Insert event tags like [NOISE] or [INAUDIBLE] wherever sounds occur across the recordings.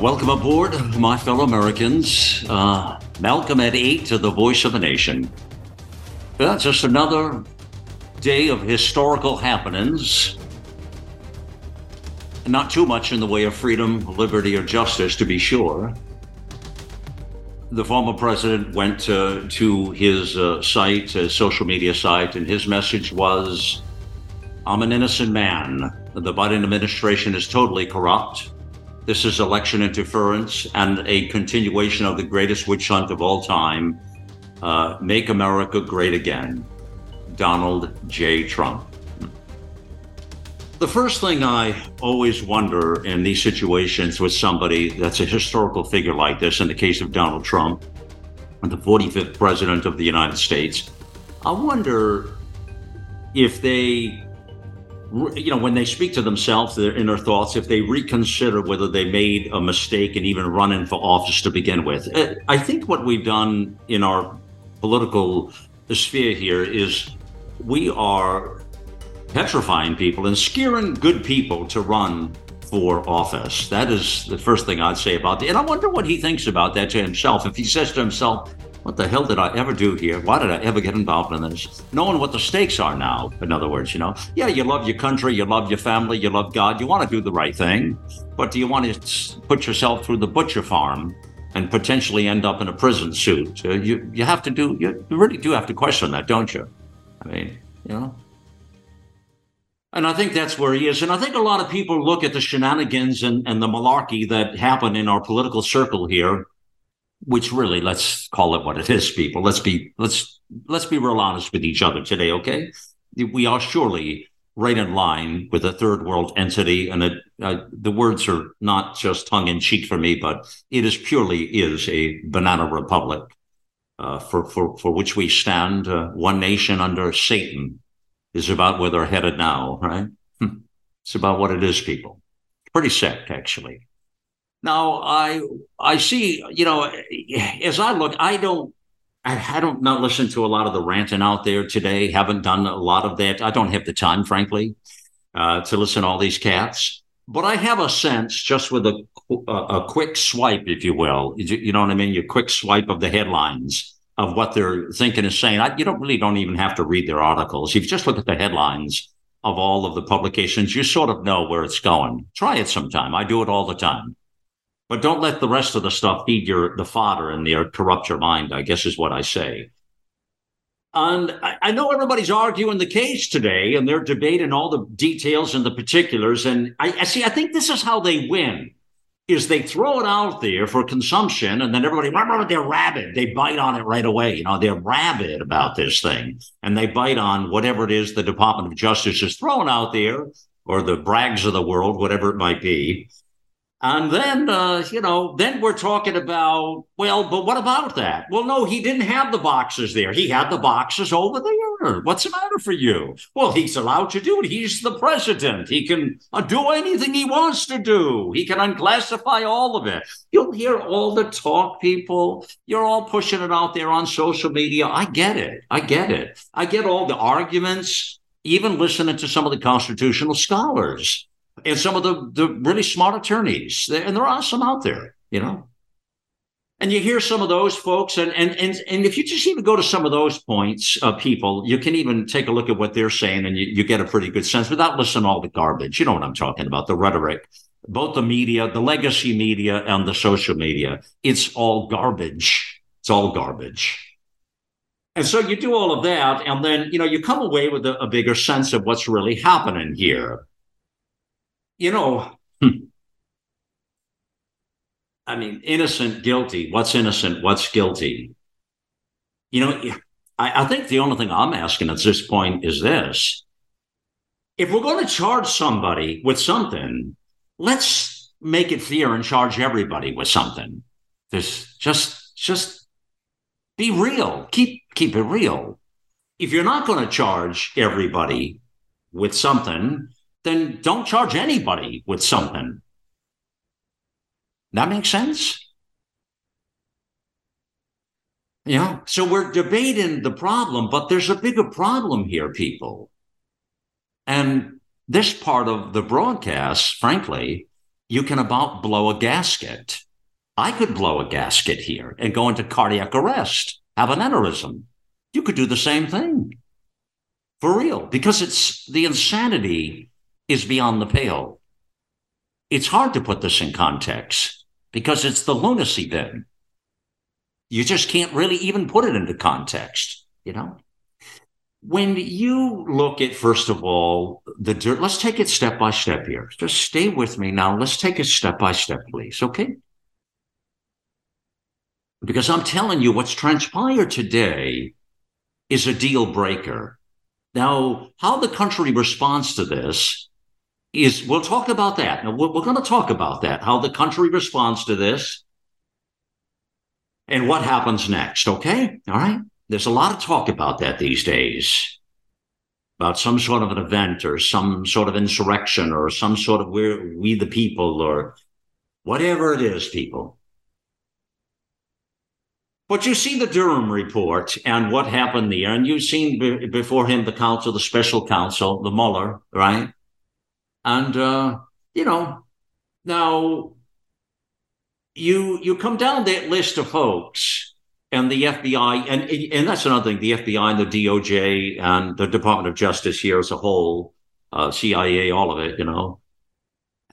Welcome aboard, my fellow Americans. Uh, Malcolm at 8 to the voice of a nation. That's just another day of historical happenings. Not too much in the way of freedom, liberty, or justice, to be sure. The former president went to, to his uh, site, his social media site, and his message was I'm an innocent man. The Biden administration is totally corrupt. This is election interference and a continuation of the greatest witch hunt of all time uh, Make America Great Again. Donald J. Trump. The first thing I always wonder in these situations with somebody that's a historical figure like this, in the case of Donald Trump, the 45th president of the United States, I wonder if they you know, when they speak to themselves, their inner thoughts, if they reconsider whether they made a mistake and even running for office to begin with. Uh, I think what we've done in our political sphere here is we are petrifying people and scaring good people to run for office. That is the first thing I'd say about that. And I wonder what he thinks about that to himself. If he says to himself, what the hell did I ever do here? Why did I ever get involved in this? Knowing what the stakes are now, in other words, you know, yeah, you love your country, you love your family, you love God, you want to do the right thing, but do you want to put yourself through the butcher farm and potentially end up in a prison suit? Uh, you you have to do you, you really do have to question that, don't you? I mean, you know. And I think that's where he is. And I think a lot of people look at the shenanigans and, and the malarkey that happen in our political circle here which really let's call it what it is people. Let's be let's let's be real honest with each other today okay? We are surely right in line with a third world entity and uh, the words are not just tongue in cheek for me but it is purely is a banana republic uh, for, for for which we stand uh, one nation under satan is about where they're headed now right? Hmm. it's about what it is people. Pretty sick actually now I I see, you know, as I look, I don't I, I don't not listen to a lot of the ranting out there today. Haven't done a lot of that. I don't have the time, frankly, uh, to listen to all these cats. But I have a sense, just with a a, a quick swipe, if you will, you know what I mean, your quick swipe of the headlines of what they're thinking and saying. I, you don't really don't even have to read their articles. If you just look at the headlines of all of the publications, you sort of know where it's going. Try it sometime. I do it all the time. But don't let the rest of the stuff feed your the fodder and the, uh, corrupt your mind. I guess is what I say. And I, I, know everybody's arguing the case today, and they're debating all the details and the particulars. And I, I see. I think this is how they win: is they throw it out there for consumption, and then everybody, they're rabid. They bite on it right away. You know, they're rabid about this thing, and they bite on whatever it is the Department of Justice is throwing out there, or the Braggs of the world, whatever it might be. And then, uh, you know, then we're talking about, well, but what about that? Well, no, he didn't have the boxes there. He had the boxes over there. What's the matter for you? Well, he's allowed to do it. He's the president. He can uh, do anything he wants to do. He can unclassify all of it. You'll hear all the talk, people. You're all pushing it out there on social media. I get it. I get it. I get all the arguments, even listening to some of the constitutional scholars and some of the, the really smart attorneys, and there are some out there, you know. And you hear some of those folks, and and and, and if you just even go to some of those points, uh, people, you can even take a look at what they're saying, and you, you get a pretty good sense without listening to all the garbage. You know what I'm talking about? The rhetoric, both the media, the legacy media, and the social media. It's all garbage. It's all garbage. And so you do all of that, and then you know you come away with a, a bigger sense of what's really happening here you know, hmm. I mean, innocent, guilty. What's innocent? What's guilty? You know, I, I, think the only thing I'm asking at this point is this. If we're going to charge somebody with something, let's make it fair and charge everybody with something. This just just be real. Keep keep it real. If you're not going to charge everybody with something, then don't charge anybody with something. That makes sense? Yeah. So we're debating the problem, but there's a bigger problem here, people. And this part of the broadcast, frankly, you can about blow a gasket. I could blow a gasket here and go into cardiac arrest, have an aneurysm. You could do the same thing for real because it's the insanity is beyond the pale. It's hard to put this in context because it's the lunacy then. You just can't really even put it into context, you know? When you look at, first of all, the dirt, let's take it step by step here. Just stay with me now. Let's take it step by step, please. Okay. Because I'm telling you, what's transpired today is a deal breaker. Now, how the country responds to this is, we'll talk about that. Now, we're, we're going to talk about that, how the country responds to this and what happens next. Okay. All right. There's a lot of talk about that these days about some sort of an event or some sort of insurrection or some sort of we're we the people or whatever it is, people. But you see the Durham report and what happened there, and you've seen be- before him the council, the special counsel, the Mueller, right? And uh, you know, now you you come down that list of folks and the FBI, and and that's another thing. The FBI and the DOJ and the Department of Justice here as a whole, uh, CIA, all of it, you know.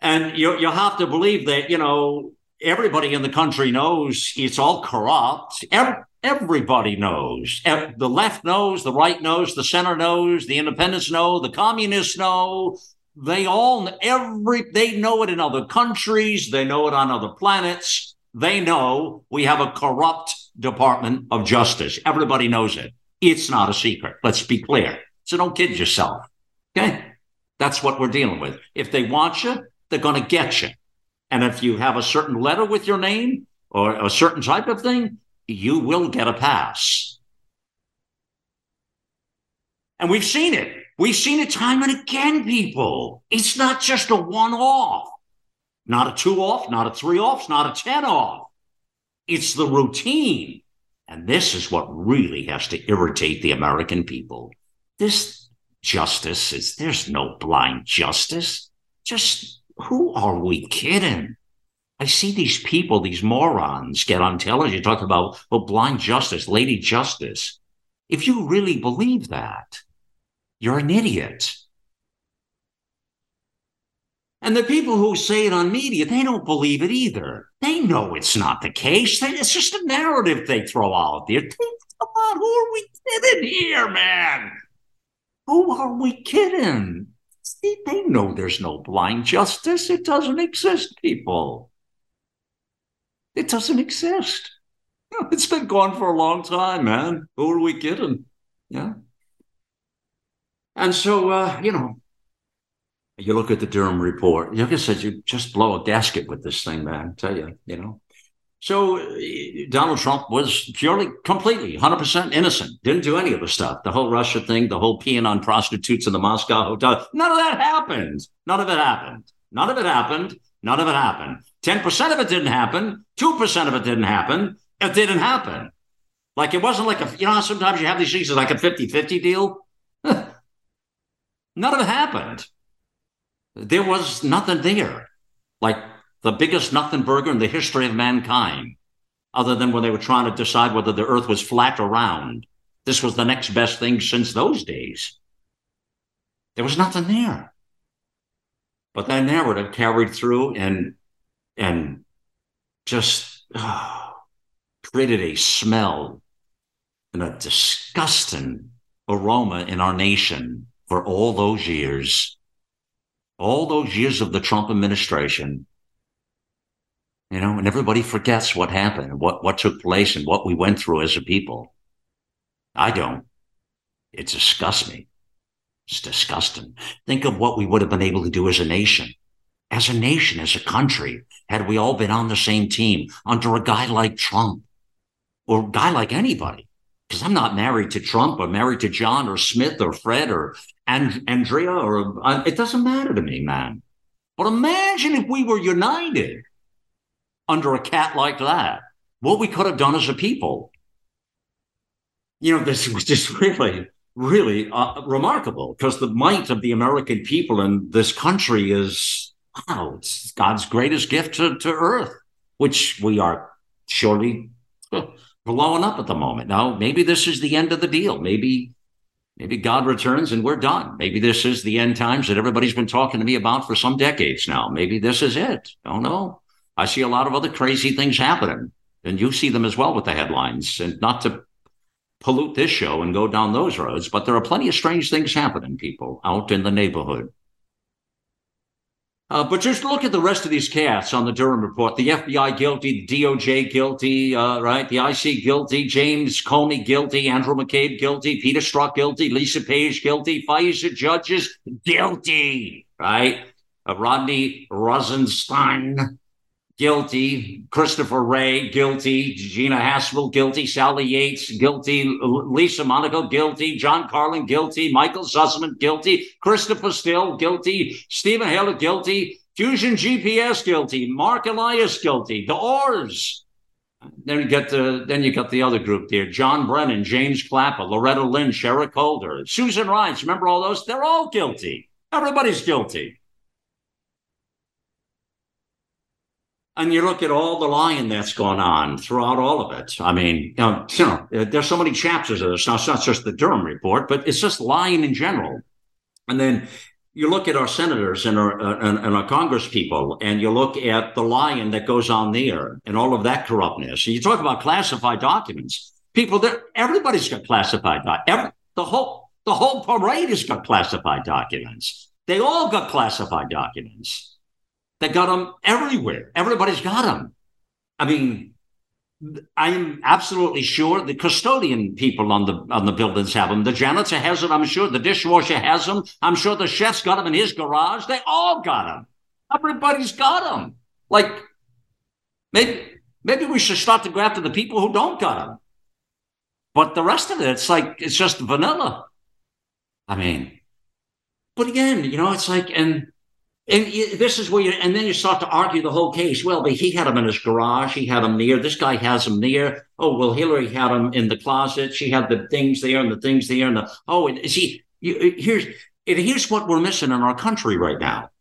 And you you have to believe that you know everybody in the country knows it's all corrupt. Every, everybody knows. The left knows, the right knows, the center knows, the independents know, the communists know. They all every they know it in other countries. They know it on other planets. They know we have a corrupt Department of Justice. Everybody knows it. It's not a secret. Let's be clear. So don't kid yourself. Okay. That's what we're dealing with. If they want you, they're going to get you. And if you have a certain letter with your name or a certain type of thing, you will get a pass. And we've seen it. We've seen it time and again, people. It's not just a one off, not a two off, not a three off, not a 10 off. It's the routine. And this is what really has to irritate the American people. This justice is, there's no blind justice. Just who are we kidding? I see these people, these morons get on television talking about, well, blind justice, lady justice. If you really believe that, you're an idiot. And the people who say it on media, they don't believe it either. They know it's not the case. It's just a narrative they throw out there. Come on, who are we kidding here, man? Who are we kidding? See, they know there's no blind justice. It doesn't exist, people. It doesn't exist. [LAUGHS] It's been gone for a long time, man. Who are we kidding? Yeah. And so, uh, you know, you look at the Durham report. Like I said, you just blow a gasket with this thing, man. I tell you, you know. So Donald Trump was purely, completely, 100% innocent. Didn't do any of the stuff. The whole Russia thing, the whole peeing on prostitutes in the Moscow hotel. None of that happened. None of it happened. None of it happened. None of it happened. 10% of it didn't happen. 2% of it didn't happen. It didn't happen. Like it wasn't like a, you know, sometimes you have these things like a 50 50 deal. It happened. There was nothing there. Like the biggest nothing burger in the history of mankind, other than when they were trying to decide whether the earth was flat or round. This was the next best thing since those days. There was nothing there. But that narrative carried through and and just oh, created a smell and a disgusting aroma in our nation for all those years, all those years of the Trump administration. You know, and everybody forgets what happened, what, what took place, and what we went through as a people. I don't. It disgusts me. It's disgusting. Think of what we would have been able to do as a nation as a nation, as a country, had we all been on the same team under a guy like Trump or a guy like anybody. Because I'm not married to Trump or married to John or Smith or Fred or and- Andrea or uh, it doesn't matter to me, man. But imagine if we were united under a cat like that, what we could have done as a people. You know, this was just [LAUGHS] really, really uh, remarkable because the might of the American people in this country is wow, it's God's greatest gift to, to earth, which we are surely blowing up at the moment. Now, maybe this is the end of the deal. Maybe, maybe God returns and we're done. Maybe this is the end times that everybody's been talking to me about for some decades now. Maybe this is it. I don't know. I see a lot of other crazy things happening, and you see them as well with the headlines. And not to pollute this show and go down those roads, but there are plenty of strange things happening, people out in the neighborhood. Uh, but just look at the rest of these cats on the Durham report. The FBI guilty, the DOJ guilty, uh, right? The IC guilty, James Comey guilty, Andrew McCabe guilty, Peter Strzok guilty, Lisa Page guilty, FISA judges guilty, right? Uh, Rodney Rosenstein guilty, Christopher Wray, guilty, Gina Haspel guilty, Sally Yates guilty, Lisa Monaco guilty, John Carlin guilty, Michael Sussmann guilty, Christopher Steele guilty, Stephen Heller guilty, Fusion GPS guilty, Marc Elias guilty, the Ohrs. Then you get the then you got the other group there: John Brennan, James Clapper, Loretta Lynch, Eric Holder, Susan Rice. Remember all those? They're all guilty. Everybody's guilty. And you look at all the lying that's gone on throughout all of it. I mean, you know, you know there's so many chapters of this. Now, it's not just the Durham report, but it's just lying in general. And then you look at our senators and our uh, and, and, our Congress people, and you look at the lying that goes on there and all of that corruptness. And you talk about classified documents. People, everybody's got classified documents. the whole the whole parade has got classified documents. They all got classified documents. They got them everywhere. Everybody's got them. I mean, I'm absolutely sure the custodian people on the on the buildings have them. The janitor has them. I'm sure the dishwasher has them. I'm sure the chef's got them in his garage. They all got them. Everybody's got them. Like maybe maybe we should start to go after the people who don't got them. But the rest of it, it's like it's just vanilla. I mean, but again, you know, it's like and and this is where you, and then you start to argue the whole case. Well, but he had them in his garage. He had them near. This guy has them near. Oh, well, Hillary had them in the closet. She had the things there and the things there. And the, oh, and see, you, uh, here's, here's what we're missing in our country right now.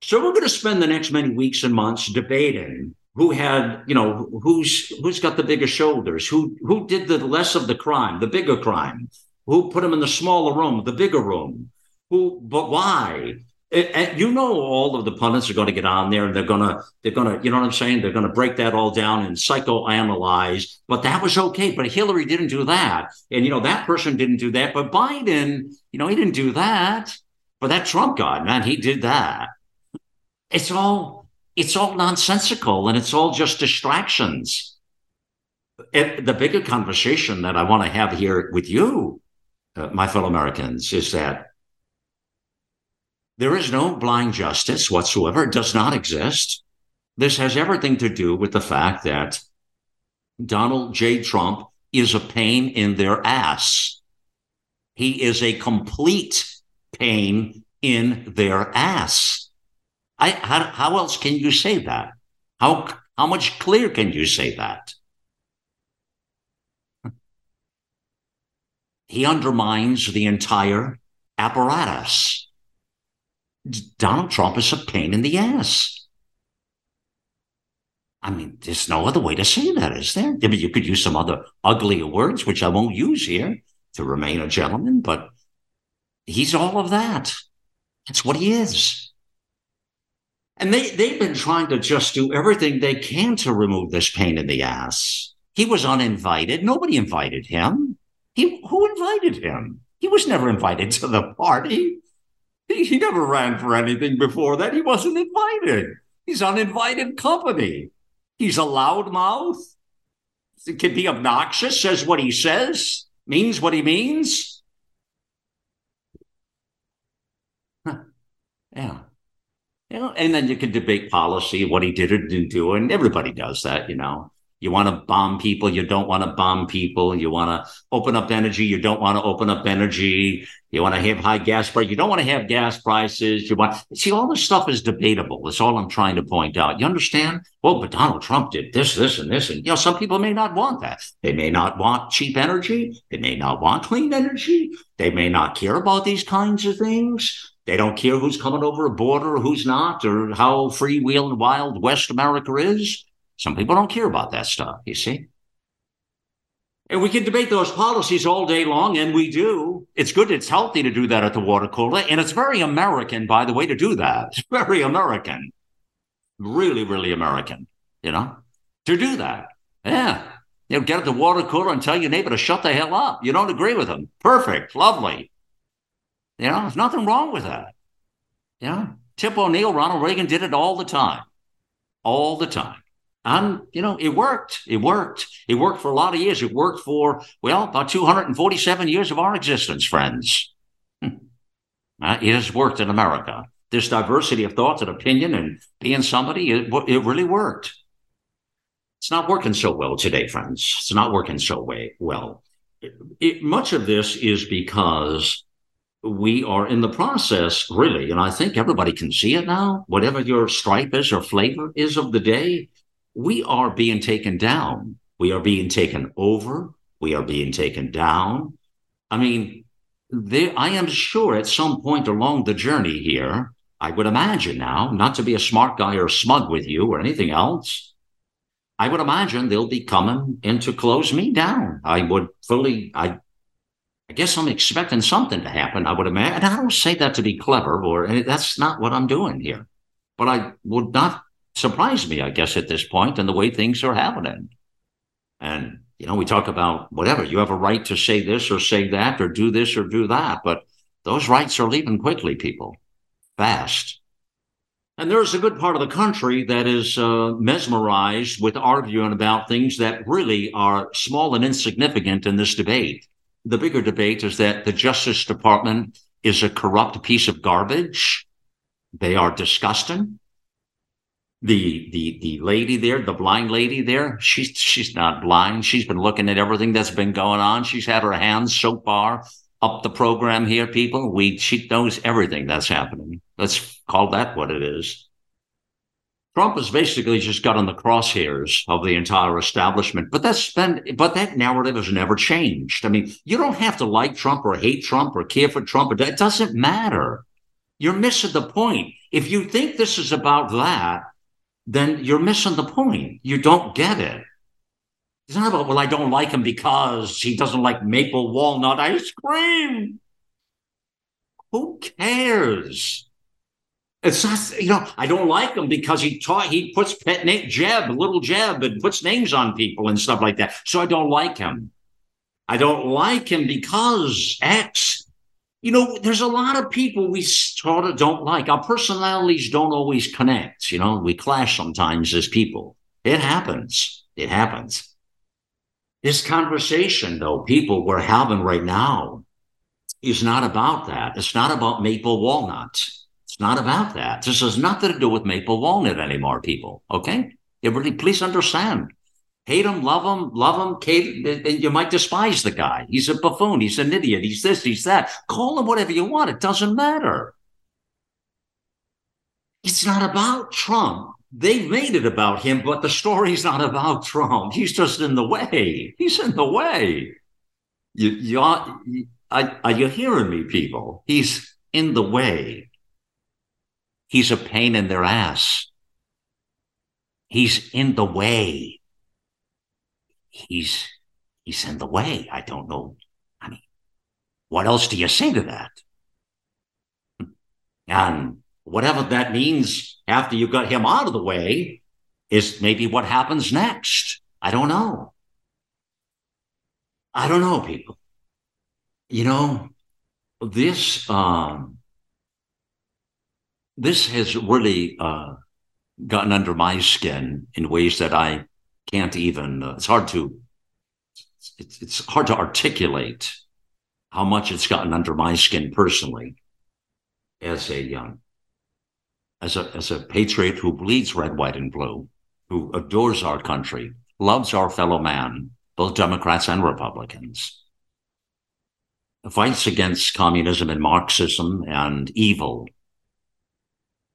So we're going to spend the next many weeks and months debating who had, you know, who's, who's got the bigger shoulders, who, who did the less of the crime, the bigger crime, who put them in the smaller room, the bigger room, who, but why? And you know all of the pundits are going to get on there and they're going to they're going to you know what i'm saying? They're going to break that all down and psychoanalyze but that was okay but hillary didn't do that. And you know that person didn't do that but biden you know he didn't do that but that trump guy man he did that. It's all it's all nonsensical and it's all just distractions. The bigger conversation that i want to have here with you uh, my fellow americans is that there is no blind justice whatsoever. It does not exist. This has everything to do with the fact that Donald J. Trump is a pain in their ass. He is a complete pain in their ass. I, how, how else can you say that? How, how much clear can you say that? He undermines the entire apparatus. Donald Trump is a pain in the ass. I mean, there's no other way to say that, is there? I mean, you could use some other uglier words, which I won't use here to remain a gentleman, but he's all of that. That's what he is. And they, they've been trying to just do everything they can to remove this pain in the ass. He was uninvited. Nobody invited him. He, who invited him? He was never invited to the party. He, he never ran for anything before that. He wasn't invited. He's uninvited company. He's a loudmouth. He can be obnoxious, says what he says, means what he means. Huh. Yeah. You know, and then you can debate policy, what he did or didn't do, and everybody does that, you know. You want to bomb people, you don't want to bomb people. You want to open up energy, you don't want to open up energy. You want to have high gas prices, you don't want to have gas prices. You want see all this stuff is debatable. That's all I'm trying to point out. You understand? Well, but Donald Trump did this, this, and this, and you know, some people may not want that. They may not want cheap energy. They may not want clean energy. They may not care about these kinds of things. They don't care who's coming over a border or who's not, or how freewheeling wild West America is. Some people don't care about that stuff, you see. And we can debate those policies all day long, and we do. It's good, it's healthy to do that at the water cooler. And it's very American, by the way, to do that. It's [LAUGHS] very American. Really, really American, you know, to do that. Yeah. You know, get at the water cooler and tell your neighbor to shut the hell up. You don't agree with him. Perfect. Lovely. You know, there's nothing wrong with that. You know, Tip O'Neill, Ronald Reagan did it all the time. All the time. And, you know, it worked. It worked. It worked for a lot of years. It worked for, well, about 247 years of our existence, friends. Hmm. Uh, it has worked in America. This diversity of thought and opinion and being somebody, it, it really worked. It's not working so well today, friends. It's not working so way, well. It, it, much of this is because we are in the process, really, and I think everybody can see it now, whatever your stripe is or flavor is of the day, we are being taken down. We are being taken over. We are being taken down. I mean, there, I am sure at some point along the journey here, I would imagine now, not to be a smart guy or smug with you or anything else, I would imagine they'll be coming in to close me down. I would fully, I, I guess I'm expecting something to happen. I would imagine. And I don't say that to be clever, or that's not what I'm doing here. But I would not surprised me, I guess, at this point and the way things are happening. And, you know, we talk about whatever, you have a right to say this or say that or do this or do that, but those rights are leaving quickly, people, fast. And there's a good part of the country that is uh, mesmerized with arguing about things that really are small and insignificant in this debate. The bigger debate is that the Justice Department is a corrupt piece of garbage. They are disgusting the the the lady there, the blind lady there, she's she's not blind. She's been looking at everything that's been going on. She's had her hands so far up the program here, people. We she knows everything that's happening. Let's call that what it is. Trump has basically just got on the crosshairs of the entire establishment, but that's been, but that narrative has never changed. I mean, you don't have to like Trump or hate Trump or care for Trump. It doesn't matter. You're missing the point. If you think this is about that, then you're missing the point. You don't get it. It's not about, well, I don't like him because he doesn't like maple walnut ice cream. Who cares? It's not, you know, I don't like him because he taught, he puts pet name, Jeb, little Jeb, and puts names on people and stuff like that. So I don't like him. I don't like him because X you know, there's a lot of people we sort of don't like. Our personalities don't always connect. You know, we clash sometimes as people. It happens. It happens. This conversation, though, people we're having right now is not about that. It's not about maple walnut. It's not about that. This has nothing to do with maple walnut anymore, people. Okay? Everybody, please understand hate him, love him, love him. Kate, you might despise the guy. He's a buffoon. He's an idiot. He's this, he's that. Call him whatever you want. It doesn't matter. It's not about Trump. They made it about him, but the story's not about Trump. He's just in the way. He's in the way. You, you are, are you hearing me, people? He's in the way. He's a pain in their ass. He's in the way he's he's in the way. I don't know. I mean, what else do you say to that? And whatever that means after you got him out of the way is maybe what happens next. I don't know. I don't know, people. You know, this um, this has really uh, gotten under my skin in ways that I can't even uh, it's hard to it's, it's hard to articulate how much it's gotten under my skin personally as a young as a, as a patriot who bleeds red, white, and blue, who adores our country, loves our fellow man, both Democrats and Republicans, fights against communism and Marxism and evil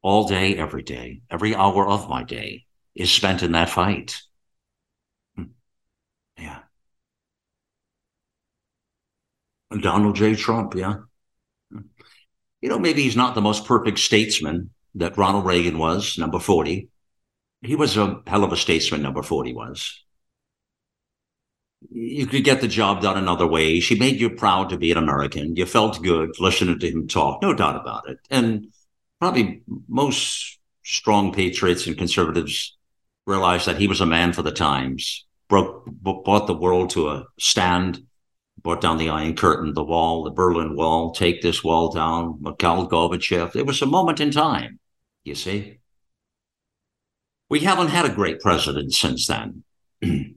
all day, every day, every hour of my day is spent in that fight. Hmm. Yeah. Donald J. Trump, yeah. You know, maybe he's not the most perfect statesman that Ronald Reagan was, number 40. He was a hell of a statesman, number 40 was. You could get the job done another way. ways. He made you proud to be an American. You felt good listening to him talk, no doubt about it. And probably most strong patriots and conservatives realized that he was a man for the times, broke, brought the world to a stand, brought down the Iron Curtain, the wall, the Berlin Wall, take this wall down, Mikhail Gorbachev. It was a moment in time, you see. We haven't had a great president since then. [CLEARS THROAT] and,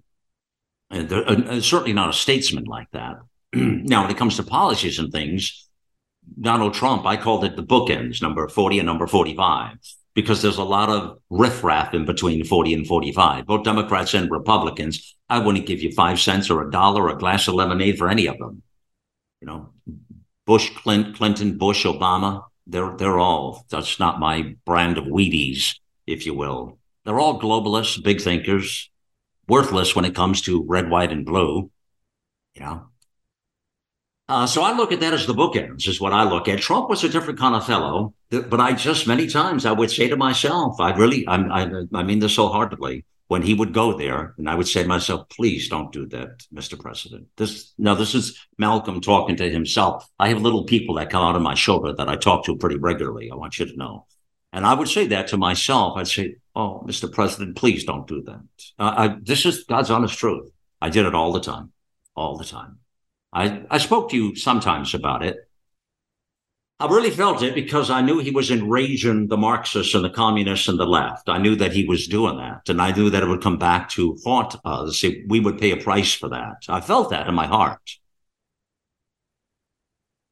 there, and certainly not a statesman like that. [CLEARS THROAT] now, when it comes to policies and things, Donald Trump, I called it the bookends, number 40 and number 45 because there's a lot of riffraff in between 40 and 45, both Democrats and Republicans. I wouldn't give you five cents or a dollar or a glass of lemonade for any of them. You know, Bush, Clinton, Clinton, Bush, Obama, they're, they're all, that's not my brand of Wheaties, if you will. They're all globalists, big thinkers, worthless when it comes to red, white, and blue. You know, uh, so I look at that as the bookends, is what I look at. Trump was a different kind of fellow, but I just many times I would say to myself, I really, I'm, I, I mean this wholeheartedly. When he would go there, and I would say to myself, "Please don't do that, Mr. President." This now, this is Malcolm talking to himself. I have little people that come out of my shoulder that I talk to pretty regularly. I want you to know, and I would say that to myself. I'd say, "Oh, Mr. President, please don't do that." Uh, I, this is God's honest truth. I did it all the time, all the time. I, I spoke to you sometimes about it. I really felt it because I knew he was enraging the Marxists and the communists and the left. I knew that he was doing that. And I knew that it would come back to haunt us. We would pay a price for that. I felt that in my heart.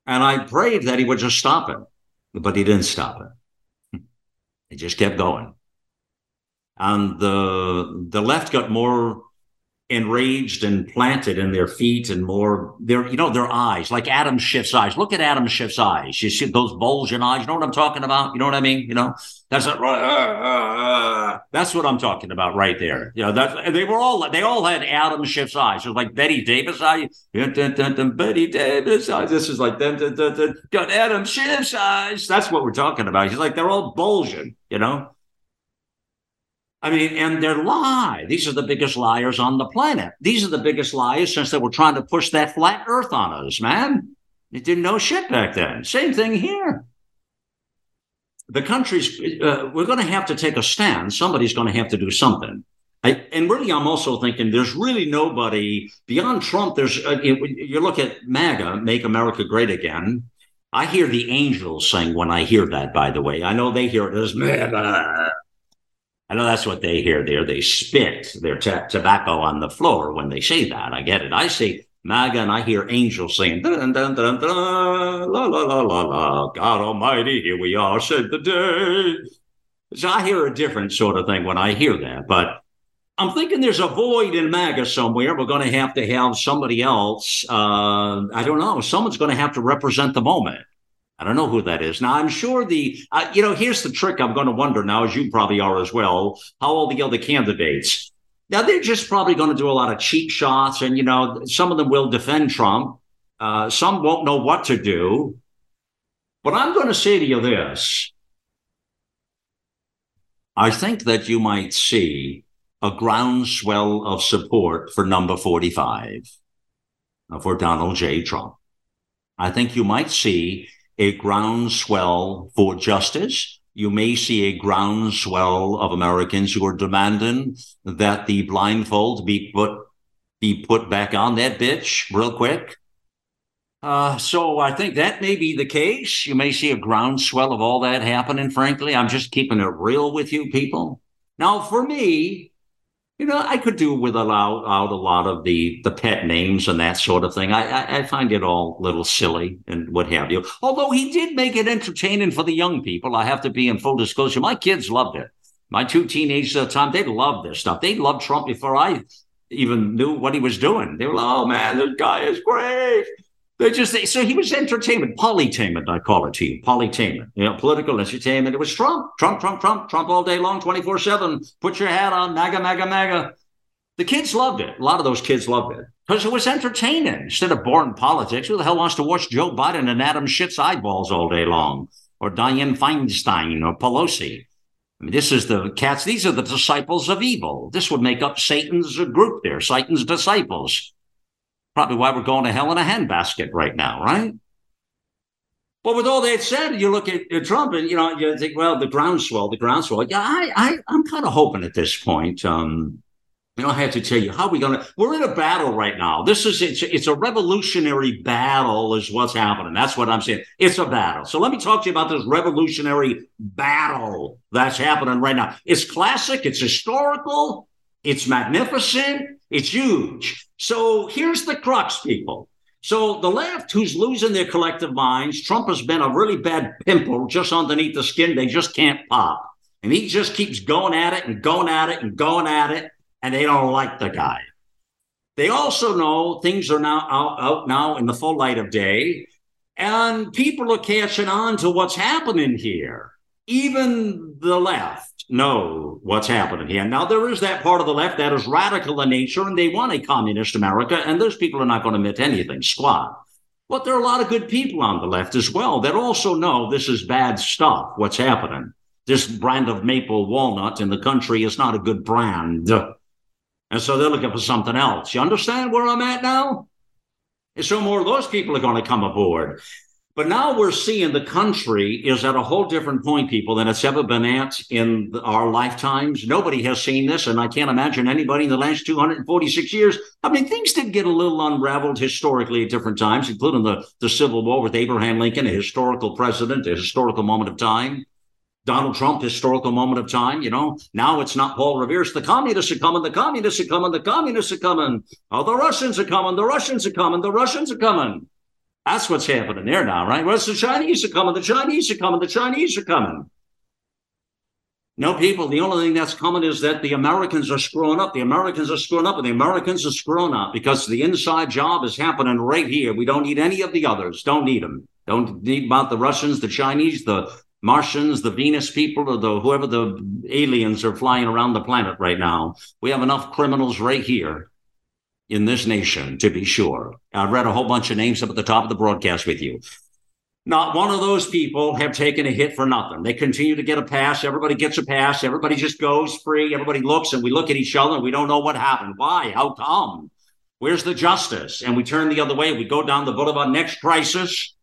And I prayed that he would just stop it, but he didn't stop it. [LAUGHS] He just kept going. And the, the left got more enraged and planted in their feet and more their you know their eyes like adam schiff's eyes. Look at adam schiff's eyes. You see those bulging eyes? You know what i'm talking about? You know what i mean? You know? That's a, uh, uh, that's what i'm talking about right there. You know that they were all they all had adam schiff's eyes. It was like Bette Davis eyes Bette Davis eyes this is like got adam schiff's eyes. That's what we're talking about. He's like they're all bulging you know I mean, and they're lie. These are the biggest liars on the planet. These are the biggest liars since they were trying to push that flat earth on us, man. They didn't know shit back then. Same thing here. The country's, uh, we're going to have to take a stand. Somebody's going to have to do something. I, and really, I'm also thinking there's really nobody beyond Trump. There's, uh, you, you look at MAGA, Make America Great Again. I hear the angels sing when I hear that, by the way. I know they hear it as MAGA I know that's what they hear there. They spit their t- tobacco on the floor when they say that. I get it. I say MAGA and I hear angels saying, dun, dun, dun, dun, la, la, la, la, la, God Almighty, here we are, said the day. So I hear a different sort of thing when I hear that. But I'm thinking there's a void in MAGA somewhere. We're going to have to have somebody else. Uh, I don't know. Someone's going to have to represent the moment. I don't know who that is. Now, I'm sure the, uh, you know, here's the trick I'm going to wonder now, as you probably are as well, how all the other candidates, now they're just probably going to do a lot of cheap shots. And, you know, some of them will defend Trump. Uh, some won't know what to do. But I'm going to say to you this I think that you might see a groundswell of support for number 45, uh, for Donald J. Trump. I think you might see a groundswell for justice. You may see a groundswell of Americans who are demanding that the blindfold be put be put back on that bitch real quick. Uh, so I think that may be the case. You may see a groundswell of all that happening. Frankly, I'm just keeping it real with you people. Now, for me, you know, I could do with allow out a lot of the the pet names and that sort of thing. I, I, I find it all a little silly and what have you. Although he did make it entertaining for the young people. I have to be in full disclosure. My kids loved it. My two teenagers at the time, they loved this stuff. They loved Trump before I even knew what he was doing. They were like, "Oh man, this guy is great." They just so he was entertainment, polytainment, I call it to you, polytainment, you know, political entertainment. It was Trump, Trump, Trump, Trump, Trump all day long, 24 7. Put your hat on, MAGA, MAGA, MAGA. The kids loved it. A lot of those kids loved it because it was entertaining instead of boring politics. Who the hell wants to watch Joe Biden and Adam Schiff's eyeballs all day long? Or Dianne Feinstein or Pelosi? I mean, this is the cats. These are the disciples of evil. This would make up Satan's group there, Satan's disciples. Probably why we're going to hell in a handbasket right now, right? But with all that said, you look at, Trump and you know you think, well, the groundswell, the groundswell. Yeah, I, I I'm kind of hoping at this point. Um, you know, I have to tell you, how are we going to? We're in a battle right now. This is it's it's a revolutionary battle, is what's happening. That's what I'm saying. It's a battle. So let me talk to you about this revolutionary battle that's happening right now. It's classic. It's historical. It's magnificent. It's huge. So here's the crux, people. So the left, who's losing their collective minds, Trump has been a really bad pimple just underneath the skin. They just can't pop. And he just keeps going at it and going at it and going at it. And they don't like the guy. They also know things are now out, out now in the full light of day. And people are catching on to what's happening here. Even the left know what's happening here. Now, there is that part of the left that is radical in nature and they want a communist America, and those people are not going to admit anything, squat. But there are a lot of good people on the left as well that also know this is bad stuff, what's happening. This brand of maple walnut in the country is not a good brand. And so they're looking for something else. You understand where I'm at now? And so more of those people are going to come aboard. But now we're seeing the country is at a whole different point, people, than it's ever been at in our lifetimes. Nobody has seen this, and I can't imagine anybody in the last 246 years. I mean, things did get a little unraveled historically at different times, including the, the Civil War with Abraham Lincoln, a historical president, a historical moment of time. Donald Trump, historical moment of time. You know, now it's not Paul Revere. It's the communists are coming. The communists are coming. The communists are coming. Oh, the Russians are coming. The Russians are coming. The Russians are coming. That's what's happening there now, right? Well, the Chinese are coming. The Chinese are coming. The Chinese are coming. No, people, the only thing that's coming is that the Americans are screwing up. The Americans are screwing up, and the Americans are screwing up because the inside job is happening right here. We don't need any of the others. Don't need them. Don't need about the Russians, the Chinese, the Martians, the Venus people, or the whoever the aliens are flying around the planet right now. We have enough criminals right here in this nation, to be sure. I've read a whole bunch of names up at the top of the broadcast with you. Not one of those people have taken a hit for nothing. They continue to get a pass. Everybody gets a pass. Everybody just goes free. Everybody looks and we look at each other and we don't know what happened. Why? How come? Where's the justice? And we turn the other way. We go down the boulevard. Next crisis.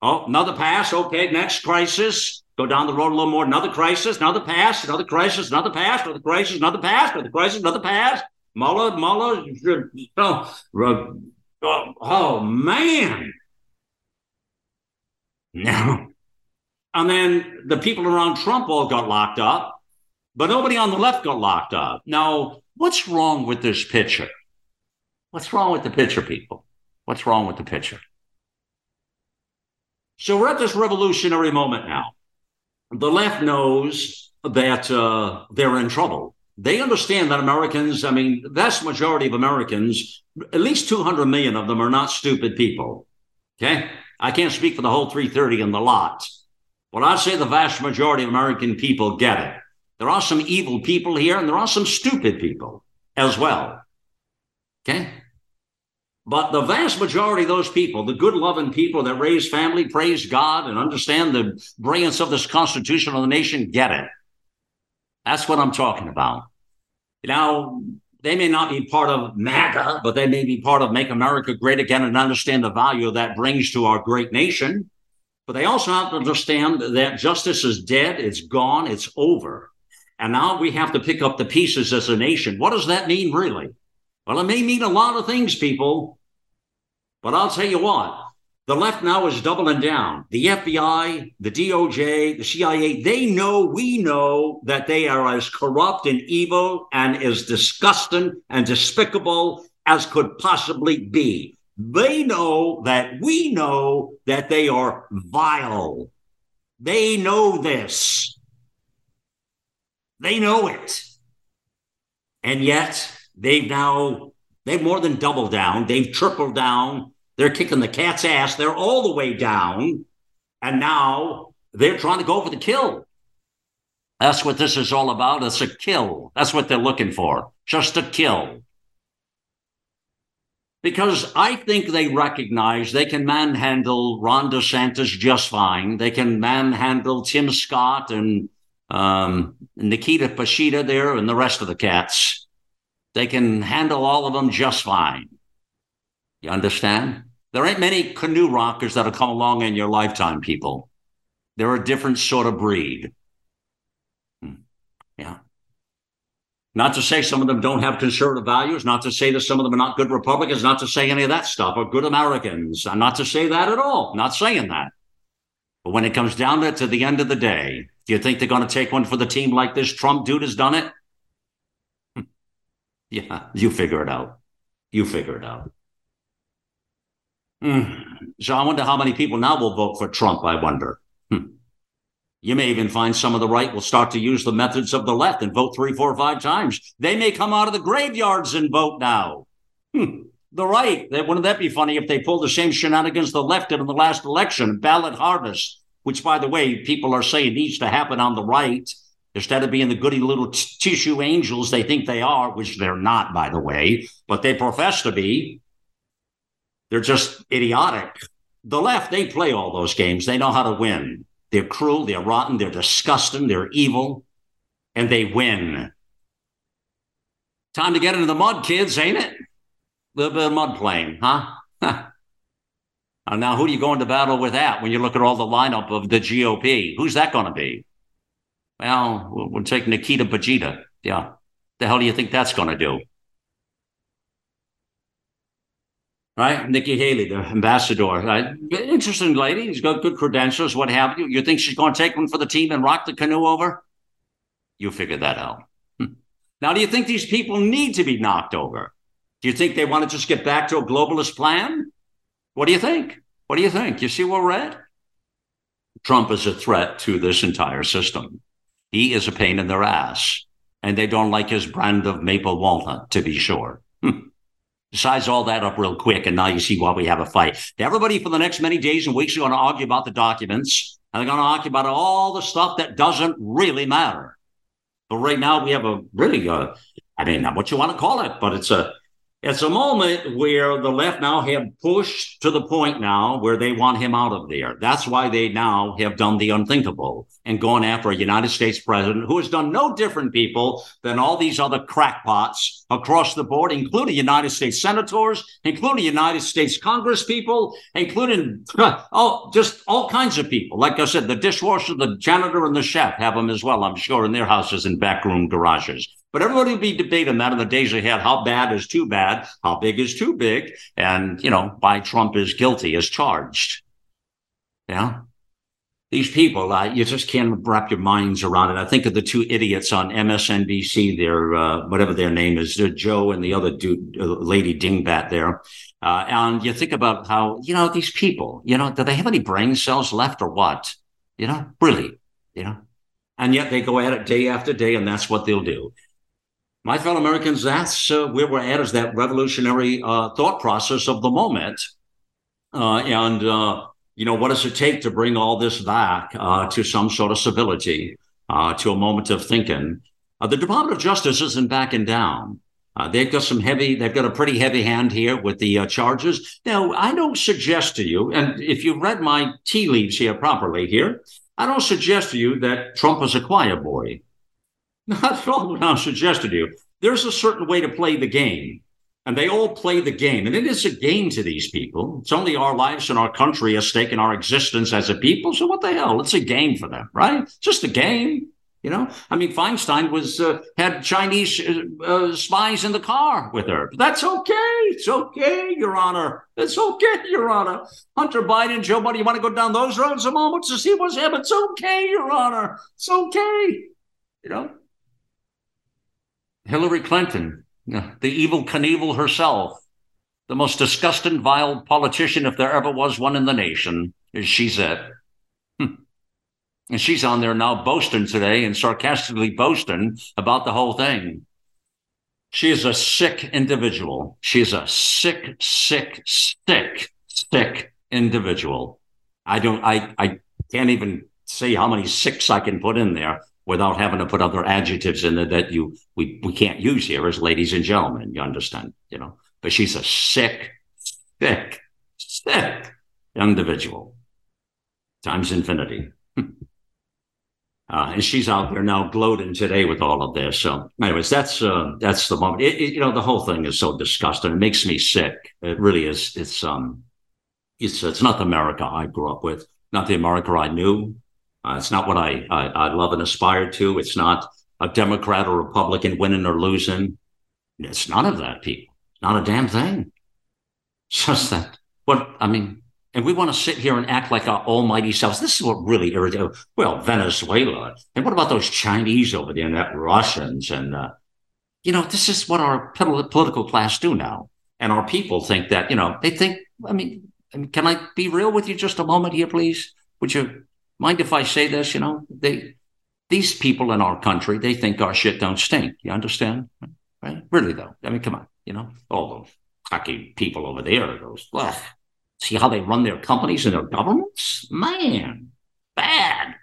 Oh, another pass. Okay, next crisis. Go down the road a little more. Another crisis. Another pass. Another crisis. Another pass. Another crisis. Another pass. Another crisis. Another pass. Mueller, Mueller, oh, oh, oh man. No. And then the people around Trump all got locked up, but nobody on the left got locked up. Now, what's wrong with this picture? What's wrong with the picture, people? What's wrong with the picture? So we're at this revolutionary moment now. The left knows that uh, they're in trouble they understand that Americans, I mean, vast majority of Americans, at least 200 million of them are not stupid people. Okay. I can't speak for the whole 330 in the lot, but I'd say the vast majority of American people get it. There are some evil people here and there are some stupid people as well. Okay. But the vast majority of those people, the good loving people that raise family, praise God, and understand the brilliance of this Constitution of the nation, get it. That's what I'm talking about. Now, they may not be part of MAGA, but they may be part of Make America Great Again and understand the value that brings to our great nation. But they also have to understand that justice is dead, it's gone, it's over. And now we have to pick up the pieces as a nation. What does that mean, really? Well, it may mean a lot of things, people. But I'll tell you what, The left now is doubling down. The FBI, the DOJ, the CIA, they know, we know that they are as corrupt and evil and as disgusting and despicable as could possibly be. They know that we know that they are vile. They know this. They know it. And yet they've now, they've more than doubled down. They've tripled down. They're kicking the cat's ass. They're all the way down. And now they're trying to go for the kill. That's what this is all about. It's a kill. That's what they're looking for. Just a kill. Because I think they recognize they can manhandle Ron DeSantis just fine. They can manhandle Tim Scott and um, Nikita Pashida there and the rest of the cats. They can handle all of them just fine. You understand? There ain't many canoe rockers that'll come along in your lifetime, people. They're a different sort of breed. Hmm. Yeah. Not to say some of them don't have conservative values, not to say that some of them are not good Republicans, not to say any of that stuff, or good Americans. I'm not to say that at all. Not saying that. But when it comes down to, it, to the end of the day, do you think they're going to take one for the team like this Trump dude has done it? yeah, you figure it out. You figure it out. Mm. So I wonder how many people now will vote for Trump, I wonder. Hmm. You may even find some of the right will start to use the methods of the left and vote three, four, five times. They may come out of the graveyards and vote now. Hmm. The right, wouldn't that be funny if they pulled the same shenanigans the left did in the last election, ballot harvest, which, by the way, people are saying needs to happen on the right instead of being the goody little t- tissue angels they think they are, which they're not, by the way, but they profess to be. They're just idiotic. The left, they play all those games. They know how to win. They're cruel, they're rotten, they're disgusting, they're evil, and they win. Time to get into the mud, kids, ain't it? A little bit of mud playing, huh? [LAUGHS] now, who do you go into battle with that when you look at all the lineup of the GOP? Who's that going to be? Well, we'll take Nikita Bajita. Yeah. The hell do you think that's going to do? Right? Nikki Haley, the ambassador, right? interesting lady. She's got good credentials, what have you. You think she's going to take one for the team and rock the canoe over? You figure that out. Hmm. Now, do you think these people need to be knocked over? Do you think they want to just get back to a globalist plan? What do you think? What do you think? You see where we're at? Trump is a threat to this entire system. He is a pain in their ass, and they don't like his brand of maple walnut, to be sure. Size all that up real quick, and now you see why we have a fight. Everybody for the next many days and weeks are going to argue about the documents, and they're going to argue about all the stuff that doesn't really matter. But right now, we have a really, uh, I mean, not what you want to call it, but it's a it's a moment where the left now have pushed to the point now where they want him out of there. That's why they now have done the unthinkable and gone after a United States president who has done no different people than all these other crackpots across the board, including United States senators, including United States Congress people, including [LAUGHS] oh, just all kinds of people. Like I said, the dishwasher, the janitor, and the chef have them as well, I'm sure, in their houses and backroom garages. But everybody will be debating that in the days ahead. How bad is too bad? How big is too big? And, you know, why Trump is guilty, is charged. Yeah. These people, uh, you just can't wrap your minds around it. I think of the two idiots on MSNBC, their, uh, whatever their name is, Joe and the other dude, uh, lady dingbat there. Uh, and you think about how, you know, these people, you know, do they have any brain cells left or what? You know, really, you know? And yet they go at it day after day, and that's what they'll do my fellow Americans, that's uh, where we're at is that revolutionary uh, thought process of the moment. Uh, and, uh, you know, what does it take to bring all this back uh, to some sort of civility, uh, to a moment of thinking? the Department of Justice isn't backing down. they've got some heavy, they've got a pretty heavy hand here with the charges. Now, I don't suggest to you, and if you read my tea leaves here properly here, I don't suggest to you that Trump is a choir boy. Not at all what I'm suggesting to you. There's a certain way to play the game, and they all play the game. And it is a game to these people. It's only our lives and our country at stake in our existence as a people. So what the hell? It's a game for them, right? Just a game. You know, I mean, Feinstein was uh, had Chinese uh, uh, spies in the car with her. That's okay. It's okay, Your Honor. It's okay, Your Honor. Hunter Biden, Joe Biden, you want to go down those roads a moment to see what's happening? It's okay, Your Honor. It's okay. You know, Hillary Clinton, the evil Knievel herself, the most disgusting, vile politician, if there ever was one in the nation, is she said. Hmm. And she's on there now boasting today and sarcastically boasting about the whole thing. She is a sick individual. She is a sick, sick, sick, sick individual. I don't, I, I can't even say how many six I can put in there without having to put other adjectives in there that you, we, we can't use here as ladies and gentlemen. You understand, you know, but she's a sick, sick, sick individual times infinity. [LAUGHS] Uh, and she's out there now gloating today with all of this. So, anyways, that's uh, that's the moment. It, it, you know, the whole thing is so disgusting. It makes me sick. It really is. It's um, it's it's not the America I grew up with, not the America I knew. Uh, it's not what I, I I love and aspire to. It's not a Democrat or Republican winning or losing. It's none of that, people. Not a damn thing. It's [LAUGHS] just that. What I mean, and we want to sit here and act like our almighty selves. This is what really irritates. Well, Venezuela. And what about those Chinese over there and that Russians? And, uh, you know, this is what our political class do now. And our people think that, you know, they think, I mean, can I be real with you just a moment here, please? Would you mind if I say this? You know, they, these people in our country, they think our shit don't stink. You understand? Right? Really, though. I mean, come on, you know, all those cocky people over there, those, ugh See how they run their companies and their governments? Man, bad.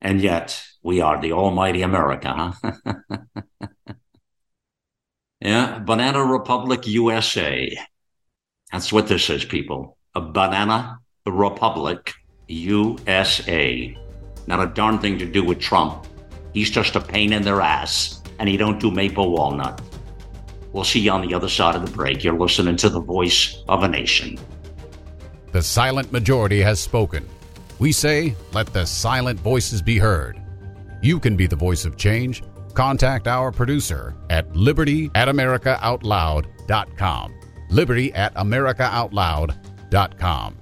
And yet we are the almighty America, huh? [LAUGHS] yeah, Banana Republic USA. That's what this is, people. A banana republic USA. Not a darn thing to do with Trump. He's just a pain in their ass, and he don't do maple walnut. We'll see you on the other side of the break. You're listening to the voice of a nation. The silent majority has spoken. We say, let the silent voices be heard. You can be the voice of change. Contact our producer at liberty at americaoutloud.com. Liberty at americaoutloud.com.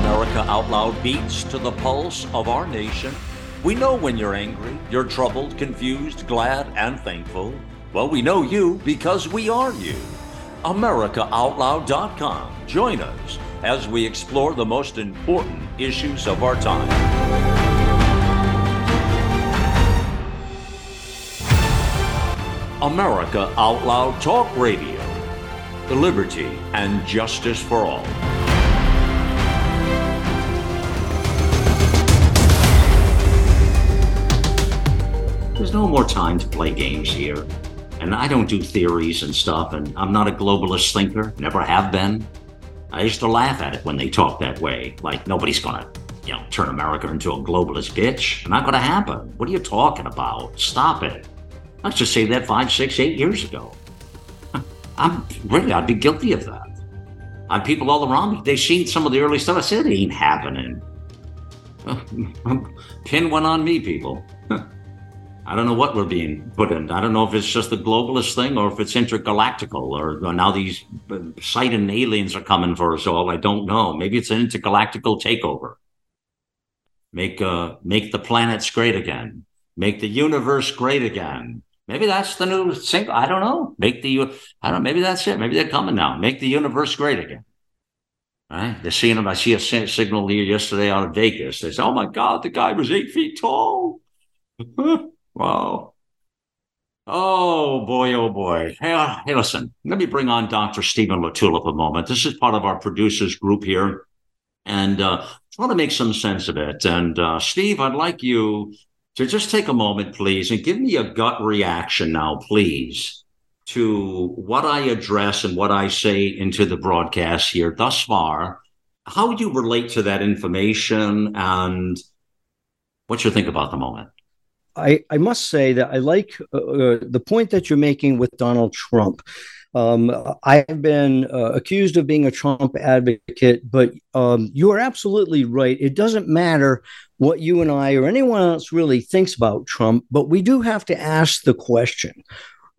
America Out Loud beats to the pulse of our nation. We know when you're angry, you're troubled, confused, glad, and thankful. Well, we know you because we are you. AmericaOutloud.com. Join us as we explore the most important issues of our time. America Out Loud Talk Radio. Liberty and justice for all. There's no more time to play games here. And I don't do theories and stuff, and I'm not a globalist thinker, never have been. I used to laugh at it when they talk that way, like nobody's gonna, you know, turn America into a globalist bitch. Not gonna happen. What are you talking about? Stop it. Let's just say that five, six, eight years ago. [LAUGHS] I'm really, I'd be guilty of that. I have people all around me, they've seen some of the early stuff. I said it ain't happening. [LAUGHS] Pin one on me, people. [LAUGHS] I don't know what we're being put in. I don't know if it's just the globalist thing or if it's intergalactical or now these sighted aliens are coming for us all. I don't know. Maybe it's an intergalactical takeover. Make uh make the planets great again. make the universe great again. Maybe that's the new single. I don't know. Make the, I don't. Maybe that's it. Maybe they're coming now. Make the universe great again. Right? They're seeing them. I see a signal here yesterday out of Vegas. They say, oh my God, the guy was eight feet tall. [LAUGHS] wow. Oh boy, oh boy. Hey, uh, hey, listen, let me bring on Dr. Stephen LaTulippe a moment. This is part of our producers group here. And uh, try to make some sense of it. And uh, Steve, I'd like you to just take a moment, please, and give me a gut reaction now, please, to what I address and what I say into the broadcast here thus far. How would you relate to that information and what you think about the moment? I, I must say that I like uh, uh, the point that you're making with Donald Trump. Um, I've been uh, accused of being a Trump advocate, but um, you are absolutely right. It doesn't matter what you and I or anyone else really thinks about Trump, but we do have to ask the question.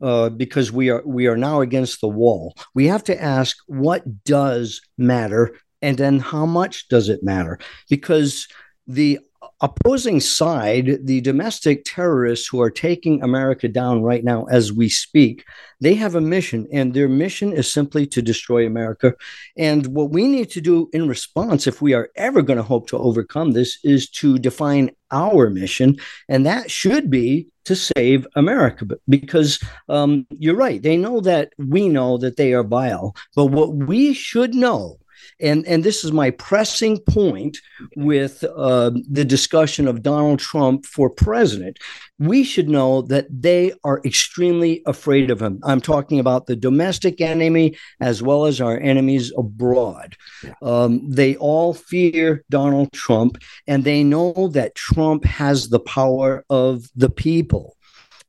Uh, because we are we are now against the wall. We have to ask what does matter, and then how much does it matter? Because the opposing side, the domestic terrorists who are taking America down right now as we speak, they have a mission, and their mission is simply to destroy America. And what we need to do in response, if we are ever going to hope to overcome this, is to define our mission, and that should be to save America. Because um, you're right, they know that we know that they are vile, but what we should know and and this is my pressing point with uh, the discussion of Donald Trump for president. We should know that they are extremely afraid of him. I'm talking about the domestic enemy as well as our enemies abroad. Um, they all fear Donald Trump, and they know that Trump has the power of the people.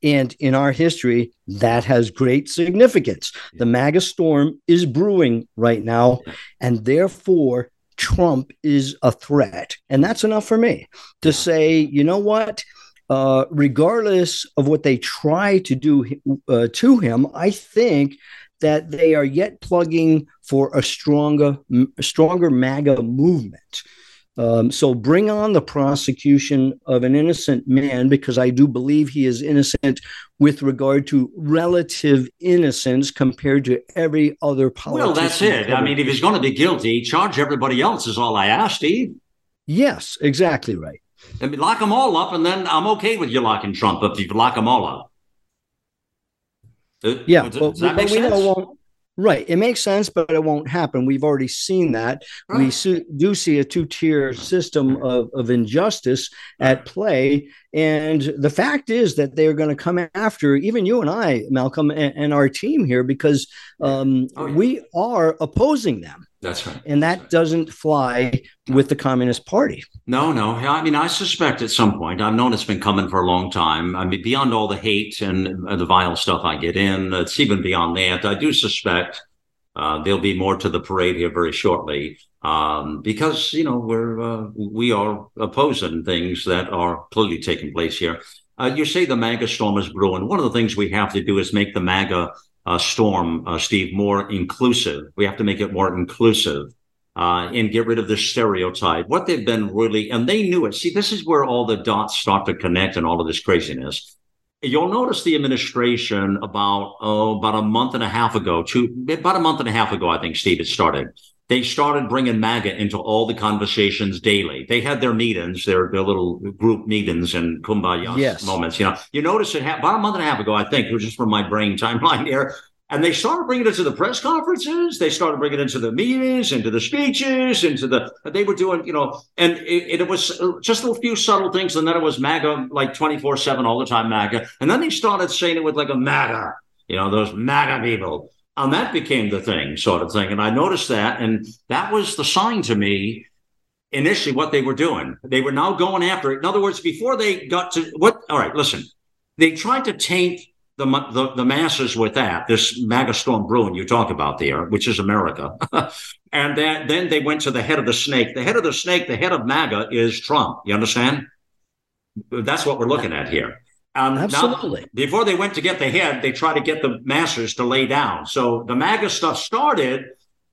And in our history, that has great significance. The MAGA storm is brewing right now, and therefore, Trump is a threat. And that's enough for me to say, you know what? Uh, regardless of what they try to do uh, to him, I think that they are yet plugging for a stronger, stronger MAGA movement. Um, so bring on the prosecution of an innocent man because I do believe he is innocent with regard to relative innocence compared to every other politician. Well, that's it. I mean, if he's going to be guilty, charge everybody else is all I ask, Steve. Yes, exactly right. I mean, lock them all up, and then I'm okay with you locking Trump up if you lock them all up. Uh, yeah, does, does but, but we know Right. It makes sense, but it won't happen. We've already seen that. Right. We su- do see a two tier system of, of injustice at play. And the fact is that they're going to come after even you and I, Malcolm, and, and our team here because um, oh, yeah. we are opposing them. That's right. And that doesn't fly with the Communist Party. No, no. I mean, I suspect at some point, I've known it's been coming for a long time. I mean, beyond all the hate and the vile stuff I get in, it's even beyond that. I do suspect uh, there'll be more to the parade here very shortly um, because, you know, we're, uh, we are opposing things that are clearly taking place here. Uh, you say the MAGA storm is brewing. One of the things we have to do is make the MAGA uh, storm, uh, Steve, more inclusive. We have to make it more inclusive uh, and get rid of the stereotype. What they've been really, and they knew it. See, this is where all the dots start to connect and all of this craziness. You'll notice the administration about oh about a month and a half ago, two about a month and a half ago, I think Steve it started. They started bringing MAGA into all the conversations daily. They had their meetings, their, their little group meetings and kumbaya yes. moments. You know, you notice it ha- about a month and a half ago, I think, it was just from my brain timeline [LAUGHS] here. And they started bringing it to the press conferences. They started bringing it into the meetings, into the speeches, into the. They were doing, you know, and it, it was just a few subtle things, and then it was MAGA like twenty four seven all the time, MAGA. And then they started saying it with like a MAGA, you know, those MAGA people, and that became the thing, sort of thing. And I noticed that, and that was the sign to me initially what they were doing. They were now going after it. In other words, before they got to what? All right, listen. They tried to taint the, the, the masses with that, this MAGA storm brewing you talk about there, which is America. [LAUGHS] and then, then they went to the head of the snake. The head of the snake, the head of MAGA is Trump. You understand? That's what we're looking at here. Um, Absolutely. Now, before they went to get the head, they try to get the masses to lay down. So the MAGA stuff started,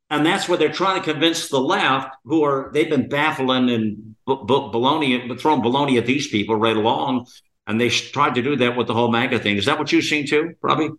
and that's where they're trying to convince the left, who are they've been baffling and b- b- baloney, throwing baloney at these people right along And they tried to do that with the whole MAGA thing. Is that what you've seen too, Robbie?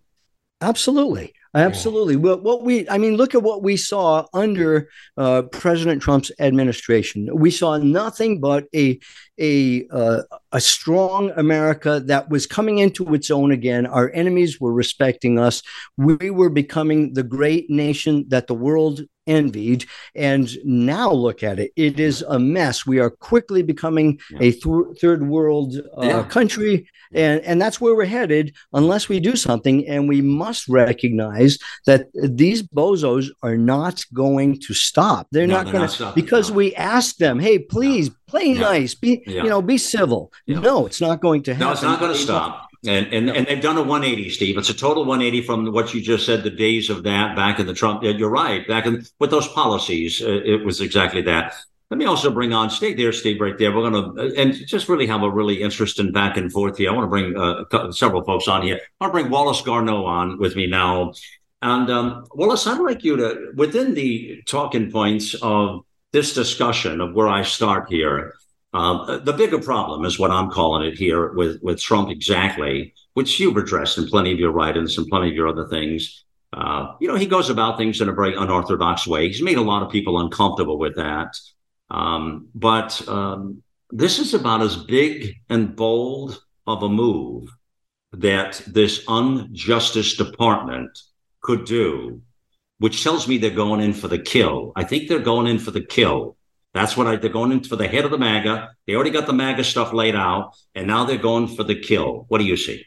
Absolutely. Absolutely. Well, what we, I mean, look at what we saw under uh, President Trump's administration. We saw nothing but a a uh, a strong America that was coming into its own again. Our enemies were respecting us. We were becoming the great nation that the world envied. And now look at it. It is a mess. We are quickly becoming yeah. a th- third world uh, yeah. country. And, and that's where we're headed unless we do something. And we must recognize that these bozos are not going to stop. They're no, not going to, because no. we asked them, hey, please no. play nice, be, you know, be civil. No, it's not going to happen. No, it's not going to stop. And and, and they've done a 180, Steve. It's a total 180 from what you just said. The days of that back in the Trump. You're right. Back in with those policies, uh, it was exactly that. Let me also bring on, stay there, Steve, right there. We're going to, and just really have a really interesting back and forth here. I want to bring uh, several folks on here. I want to bring Wallace Garneau on with me now. And um, Wallace, I'd like you to, within the talking points of this discussion of where I start here, uh, the bigger problem is what I'm calling it here with, with Trump exactly, which you've addressed in plenty of your writings and plenty of your other things. Uh, you know, he goes about things in a very unorthodox way. He's made a lot of people uncomfortable with that. Um, but um, this is about as big and bold of a move that this unjustice department could do, which tells me they're going in for the kill. I think they're going in for the kill. That's what I, they're going in for the head of the MAGA. They already got the MAGA stuff laid out, and now they're going for the kill. What do you see?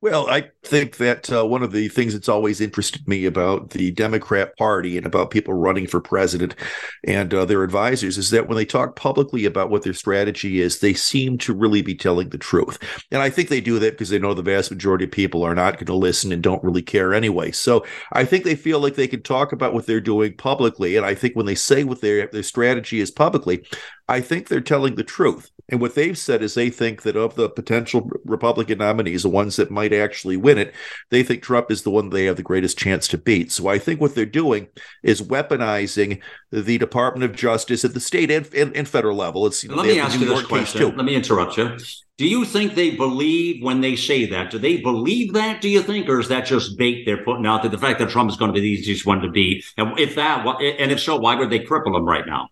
Well, I think that uh, one of the things that's always interested me about the Democrat Party and about people running for president and uh, their advisors is that when they talk publicly about what their strategy is, they seem to really be telling the truth. And I think they do that because they know the vast majority of people are not going to listen and don't really care anyway. So I think they feel like they can talk about what they're doing publicly. And I think when they say what their their strategy is publicly, I think they're telling the truth. And what they've said is they think that of the potential Republican nominees, the ones that might actually win it, they think Trump is the one they have the greatest chance to beat. So I think what they're doing is weaponizing the Department of Justice at the state and, and, and federal level. It's Let me ask you this question. Let me interrupt you. Do you think they believe when they say that? Do they believe that, do you think? Or is that just bait they're putting out there? The fact that Trump is going to be the easiest one to beat. And if that, and if so, why would they cripple him right now?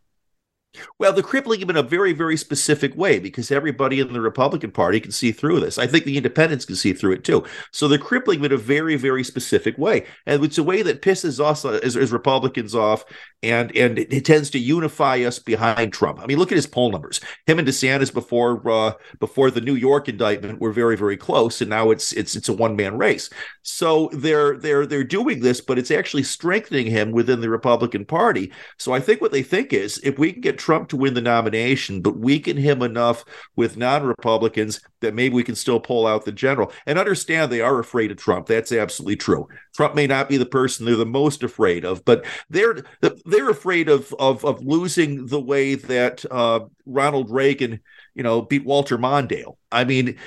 Well, they're crippling him in a very, very specific way because everybody in the Republican Party can see through this. I think the independents can see through it too. So they're crippling him in a very, very specific way. And it's a way that pisses us as, as Republicans off and and it, it, tends to unify us behind Trump. I mean, look at his poll numbers. Him and DeSantis before uh, before the New York indictment were very, very close, and now it's it's it's a one man race. So they're they're they're doing this, but it's actually strengthening him within the Republican Party. So I think what they think is if we can get Trump to win the nomination, but weaken him enough with non Republicans that maybe we can still pull out the general. And understand they are afraid of Trump. That's absolutely true. Trump may not be the person they're the most afraid of, but they're they're afraid of of, of losing the way that uh, Ronald Reagan, you know, beat Walter Mondale. I mean,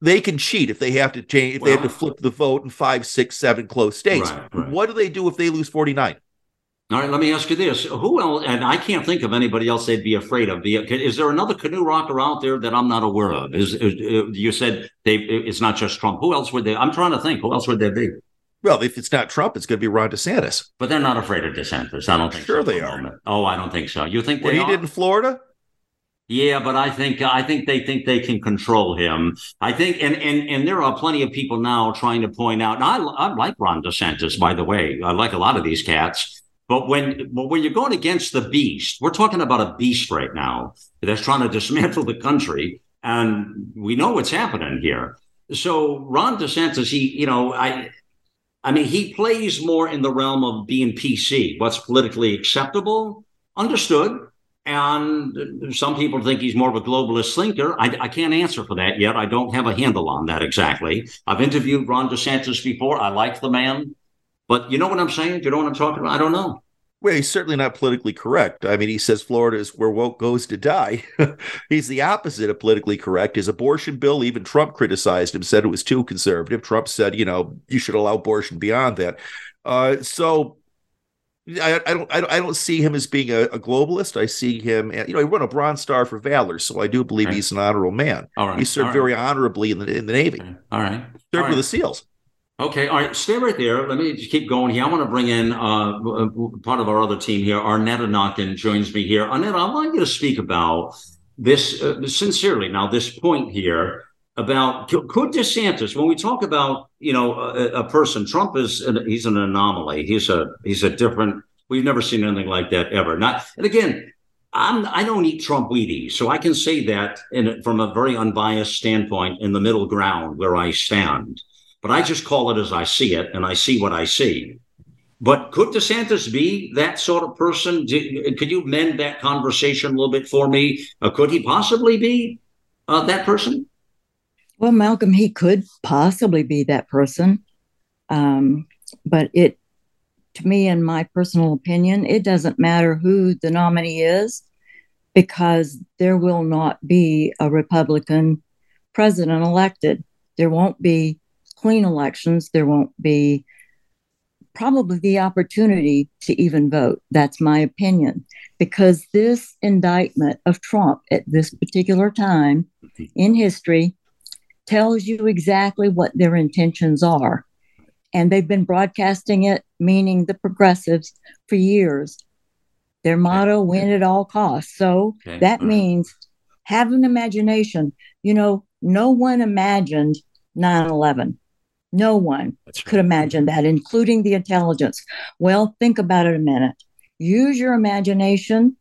they can cheat if they have to change if they have to flip the vote in five, six, seven close states. Right, right. What do they do if they lose forty nine? All right, let me ask you this: Who else? And I can't think of anybody else they'd be afraid of. Is there another canoe rocker out there that I'm not aware of? Is, is uh, you said they? It's not just Trump. Who else would they? I'm trying to think. Who else would there be? Well, if it's not Trump, it's going to be Ron DeSantis. But they're not afraid of DeSantis. I don't think. Sure, so they are. Oh, I don't think so. You think what he are? did in Florida? Yeah, but I think I think they think they can control him. I think, and and and there are plenty of people now trying to point out. I I like Ron DeSantis, by the way. I like a lot of these cats. But when when you're going against the beast, we're talking about a beast right now that's trying to [LAUGHS] dismantle the country, and we know what's happening here. So Ron DeSantis, he, you know, I, I mean, he plays more in the realm of being PC, what's politically acceptable, understood. And some people think he's more of a globalist thinker. I, I, can't answer for that yet. I don't have a handle on that exactly. I've interviewed Ron DeSantis before. I like the man. But you know what I'm saying? You know what I'm talking about? I don't know. Well, he's certainly not politically correct. I mean, he says Florida is where woke goes to die. [LAUGHS] he's the opposite of politically correct. His abortion bill, even Trump criticized him, said it was too conservative. Trump said, you know, you should allow abortion beyond that. Uh, so I, I, don't, I don't, I don't see him as being a, a, globalist. I see him, you know, he won a Bronze Star for valor, so I do believe right. he's an honorable man. All right, he served very honorably in the in the Navy. All right, served all right. with the SEALs. Okay, all right, stay right there. Let me just keep going here. I want to bring in uh, part of our other team here. Arnetta Notkin joins me here. Arnetta, I want you to speak about this uh, sincerely. Now, this point here about could DeSantis, when we talk about you know a, a person, Trump is an, he's an anomaly. He's a he's a different. We've never seen anything like that ever. Not and again, I'm I don't eat Trump Wheaties, so I can say that in from a very unbiased standpoint in the middle ground where I stand. But I just call it as I see it, and I see what I see. But could DeSantis be that sort of person? Could you mend that conversation a little bit for me? Uh, could he possibly be uh, that person? Well, Malcolm, he could possibly be that person. Um, but it, to me, in my personal opinion, it doesn't matter who the nominee is because there will not be a Republican president elected. There won't be clean elections. There won't be probably the opportunity to even vote. That's my opinion. Because this indictment of Trump at this particular time in history tells you exactly what their intentions are. And they've been broadcasting it, meaning the progressives, for years. Their motto, win at all costs. So okay. that mm-hmm. means have an imagination. You know, no one imagined 9 11. No one right. could imagine that, including the intelligence. Well, think about it a minute. Use your imagination.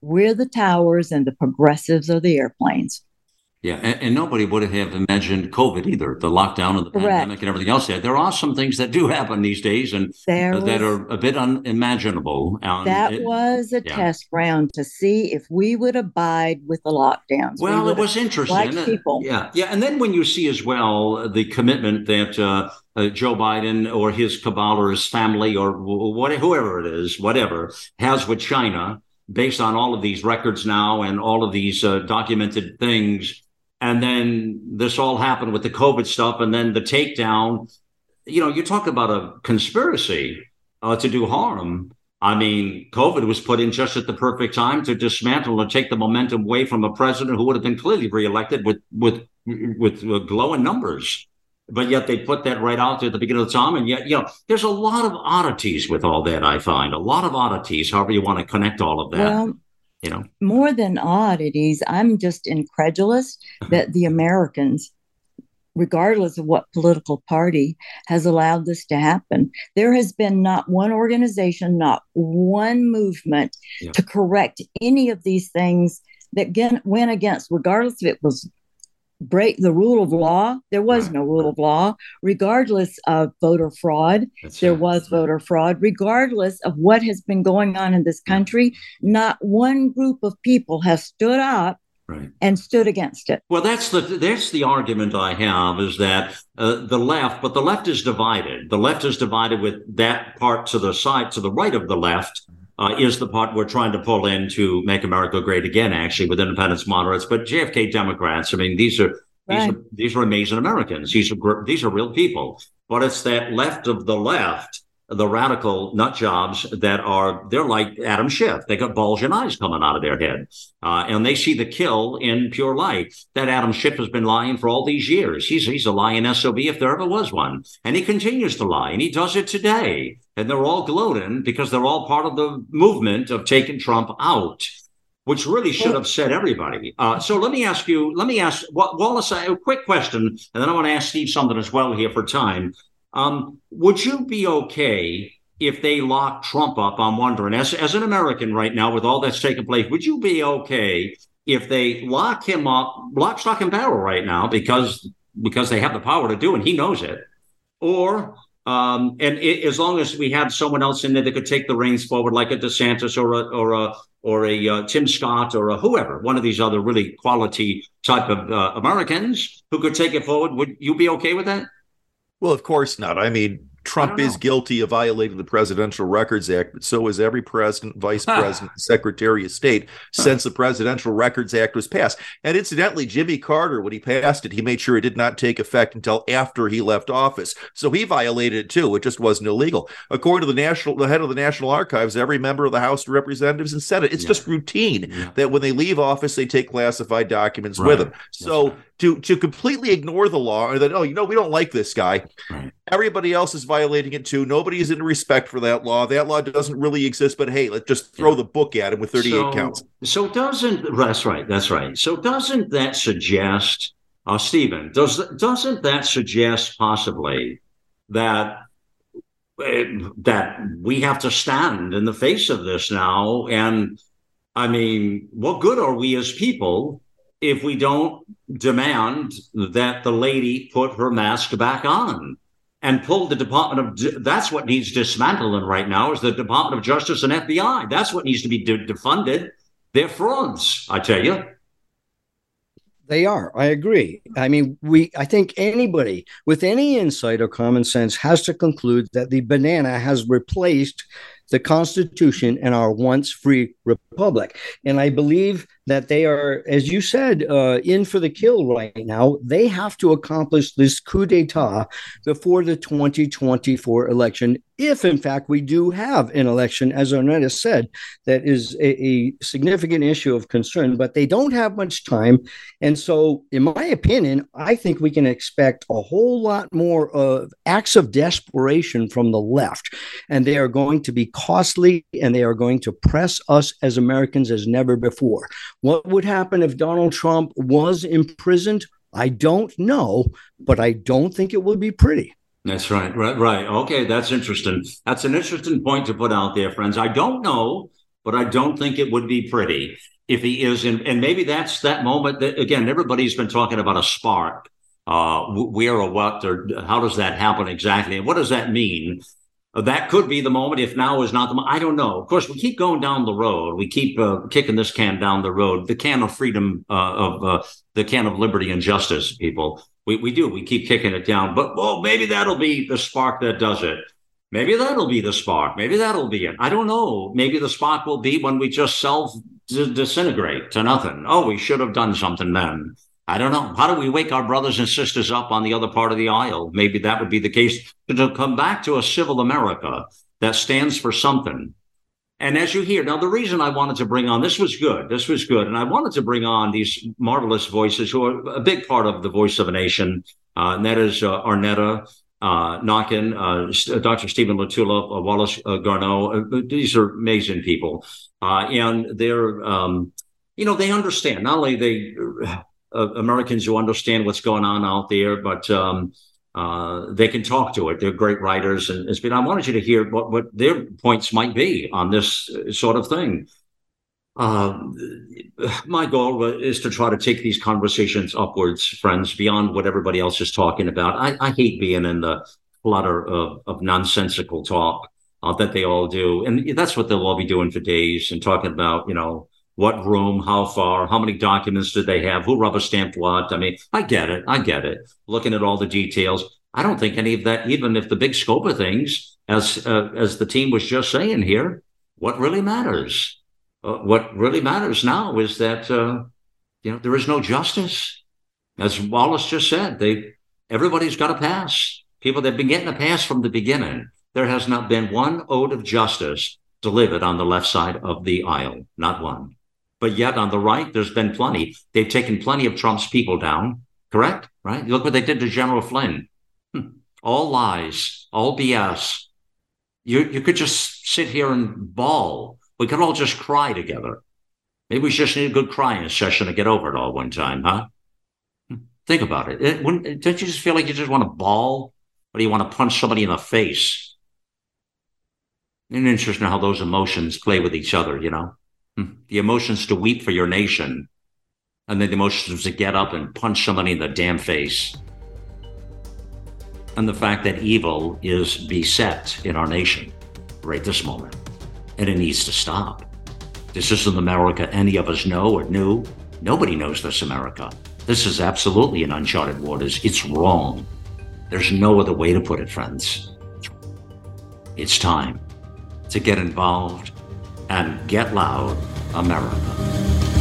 We're the towers, and the progressives are the airplanes. Yeah, and, and, nobody would have imagined COVID either, the lockdown and the Correct. pandemic and everything else. There, there are some things that do happen these days, and uh, was, that are a bit unimaginable. Um, that it, was a yeah. test round to see if we would abide with the lockdowns. Well, we it was interesting. Like people. Yeah, yeah, and then when you see as well the commitment that uh, uh, Joe Biden or his cabal or his family or wh- whoever it is, whatever, has with China, based on all of these records now and all of these uh, documented things and then this all happened with the COVID stuff, and then the takedown. You know, you talk about a conspiracy uh, to do harm. I mean, COVID was put in just at the perfect time to dismantle and take the momentum away from a president who would have been clearly reelected with with with, with glowing numbers. But yet they put that right out there at the beginning of the time, and yet you know, there's a lot of oddities with all that. I find a lot of oddities. However you want to connect all of that. Well, you know? More than oddities i'm just incredulous uh-huh. that the americans regardless of what political party has allowed this to happen. There has been not one organization not one movement yeah. to correct any of these things that went against regardless if it was break the rule of law. There was no rule of law, regardless of voter fraud. That's there right. was voter fraud, regardless of what has been going on in this country. Not one group of people has stood up Right. and stood against it. Well, that's the that's the argument I have is that uh, the left, but the left is divided. The left is divided with that part to the side, to the right of the left, uh, is the part we're trying to pull in to make America great again, actually, with independents, moderates, but JFK Democrats. I mean, these are right. these are these are amazing Americans. These are these are real people. But it's that left of the left the radical nut jobs that are they're like Adam Schiff. They got bulging eyes coming out of their head, uh, and they see the kill in pure light. That Adam Schiff has been lying for all these years. He's he's a lying sob if there ever was one, and he continues to lie, and he does it today. And they're all gloating because they're all part of the movement of taking Trump out which really should upset everybody. Uh, so let me ask you, let me ask Wallace a quick question, and then I want to ask Steve something as well here for time. Um, would you be okay if they lock Trump up? I'm wondering, as, as an American right now, with all that's taking place, would you be okay if they lock him up, lock, stock, and barrel right now because because they have the power to do and he knows it, or um, and it, as long as we had someone else in there that could take the reins forward, like a DeSantis or a or a or a uh, Tim Scott or a whoever, one of these other really quality type of uh, Americans who could take it forward, would you be okay with that? Well, of course not. I mean, Trump is guilty of violating the Presidential Records Act, but so is every president, vice president, secretary of state since the Presidential Records Act was passed. And incidentally, Jimmy Carter, when he passed it, he made sure it did not take effect until after he left office. So he violated it too. It just wasn't illegal. According to the national, the head of the National Archives, every member of the House of Representatives and Senate, it's yeah. just routine yeah. that when they leave office, they take classified documents right. with them. So right. to to completely ignore the law or that, oh, you know, we don't like this guy. Right. Everybody else is violating it too. Nobody is in respect for that law. That law doesn't really exist, but hey, let's just throw yeah. the book at him with 38 so, counts. So doesn't that's right, that's right. So doesn't that suggest, uh, Stephen, does doesn't that suggest possibly that eh, that we have to stand in the face of this now? And I mean, what good are we as people if we don't demand that the lady put her mask back on? And pull the Department of that's what needs dismantling right now is the Department of Justice and FBI. That's what needs to be de- defunded. They're frauds, I tell you. They are. I agree. I mean, we. I think anybody with any insight or common sense has to conclude that the banana has replaced the Constitution and our once free republic. And I believe that they are, as you said, uh, in for the kill right now. They have to accomplish this coup d'etat before the 2024 election, if in fact we do have an election, as Arnetta said, that is a, a significant issue of concern, but they don't have much time. And so, in my opinion, I think we can expect a whole lot more of acts of desperation from the left. And they are going to be costly and they are going to press us as Americans as never before. What would happen if Donald Trump was imprisoned? I don't know, but I don't think it would be pretty. That's right. Right. Right. Okay. That's interesting. That's an interesting point to put out there, friends. I don't know, but I don't think it would be pretty if he is in. And maybe that's that moment that, again, everybody's been talking about a spark. Uh, where or what, or how does that happen exactly? And what does that mean? That could be the moment if now is not the moment. I don't know. Of course, we keep going down the road. We keep uh, kicking this can down the road, the can of freedom, uh, of uh, the can of liberty and justice, people. We, we do. We keep kicking it down. But, well, maybe that'll be the spark that does it. Maybe that'll be the spark. Maybe that'll be it. I don't know. Maybe the spark will be when we just self disintegrate to nothing. Oh, we should have done something then. I don't know. How do we wake our brothers and sisters up on the other part of the aisle? Maybe that would be the case to come back to a civil America that stands for something. And as you hear, now the reason I wanted to bring on this was good. This was good. And I wanted to bring on these marvelous voices who are a big part of the voice of a nation. Uh, and that is uh, Arnetta uh, Knockin, uh, Dr. Stephen LaTulippe, uh, Wallace uh, Garneau. Uh, these are amazing people. Uh, and they're, um, you know, they understand. Not only they uh, Americans who understand what's going on out there, but um, uh, they can talk to it. They're great writers, and it's been. I wanted you to hear what what their points might be on this sort of thing. Uh, my goal is to try to take these conversations upwards, friends, beyond what everybody else is talking about. I, I hate being in the flutter of, of nonsensical talk uh, that they all do, and that's what they'll all be doing for days and talking about, you know, what room, how far, how many documents did they have, who rubber stamped what. I mean, I get it. I get it. Looking at all the details. I don't think any of that, even if the big scope of things, as uh, as the team was just saying here, what really matters, uh, what really matters now is that uh, you know there is no justice, as Wallace just said. They everybody's got a pass. People they've been getting a pass from the beginning. There has not been one ode of justice delivered on the left side of the aisle, not one. But yet on the right, there's been plenty. They've taken plenty of Trump's people down, correct? Right? Look what they did to General Flynn. Hmm. All lies, all BS. You, you could just sit here and bawl. We could all just cry together. Maybe we just need a good crying session to get over it all one time, huh? Hmm. Think about it. it don't you just feel like you just want to bawl? Or do you want to punch somebody in the face? It's interesting how those emotions play with each other, you know? Hmm. The emotions to weep for your nation, and then the emotions to get up and punch somebody in the damn face. And the fact that evil is beset in our nation right this moment, and it needs to stop. This isn't America any of us know or knew. Nobody knows this America. This is absolutely an uncharted waters. It's wrong. There's no other way to put it, friends. It's time to get involved and get loud, America.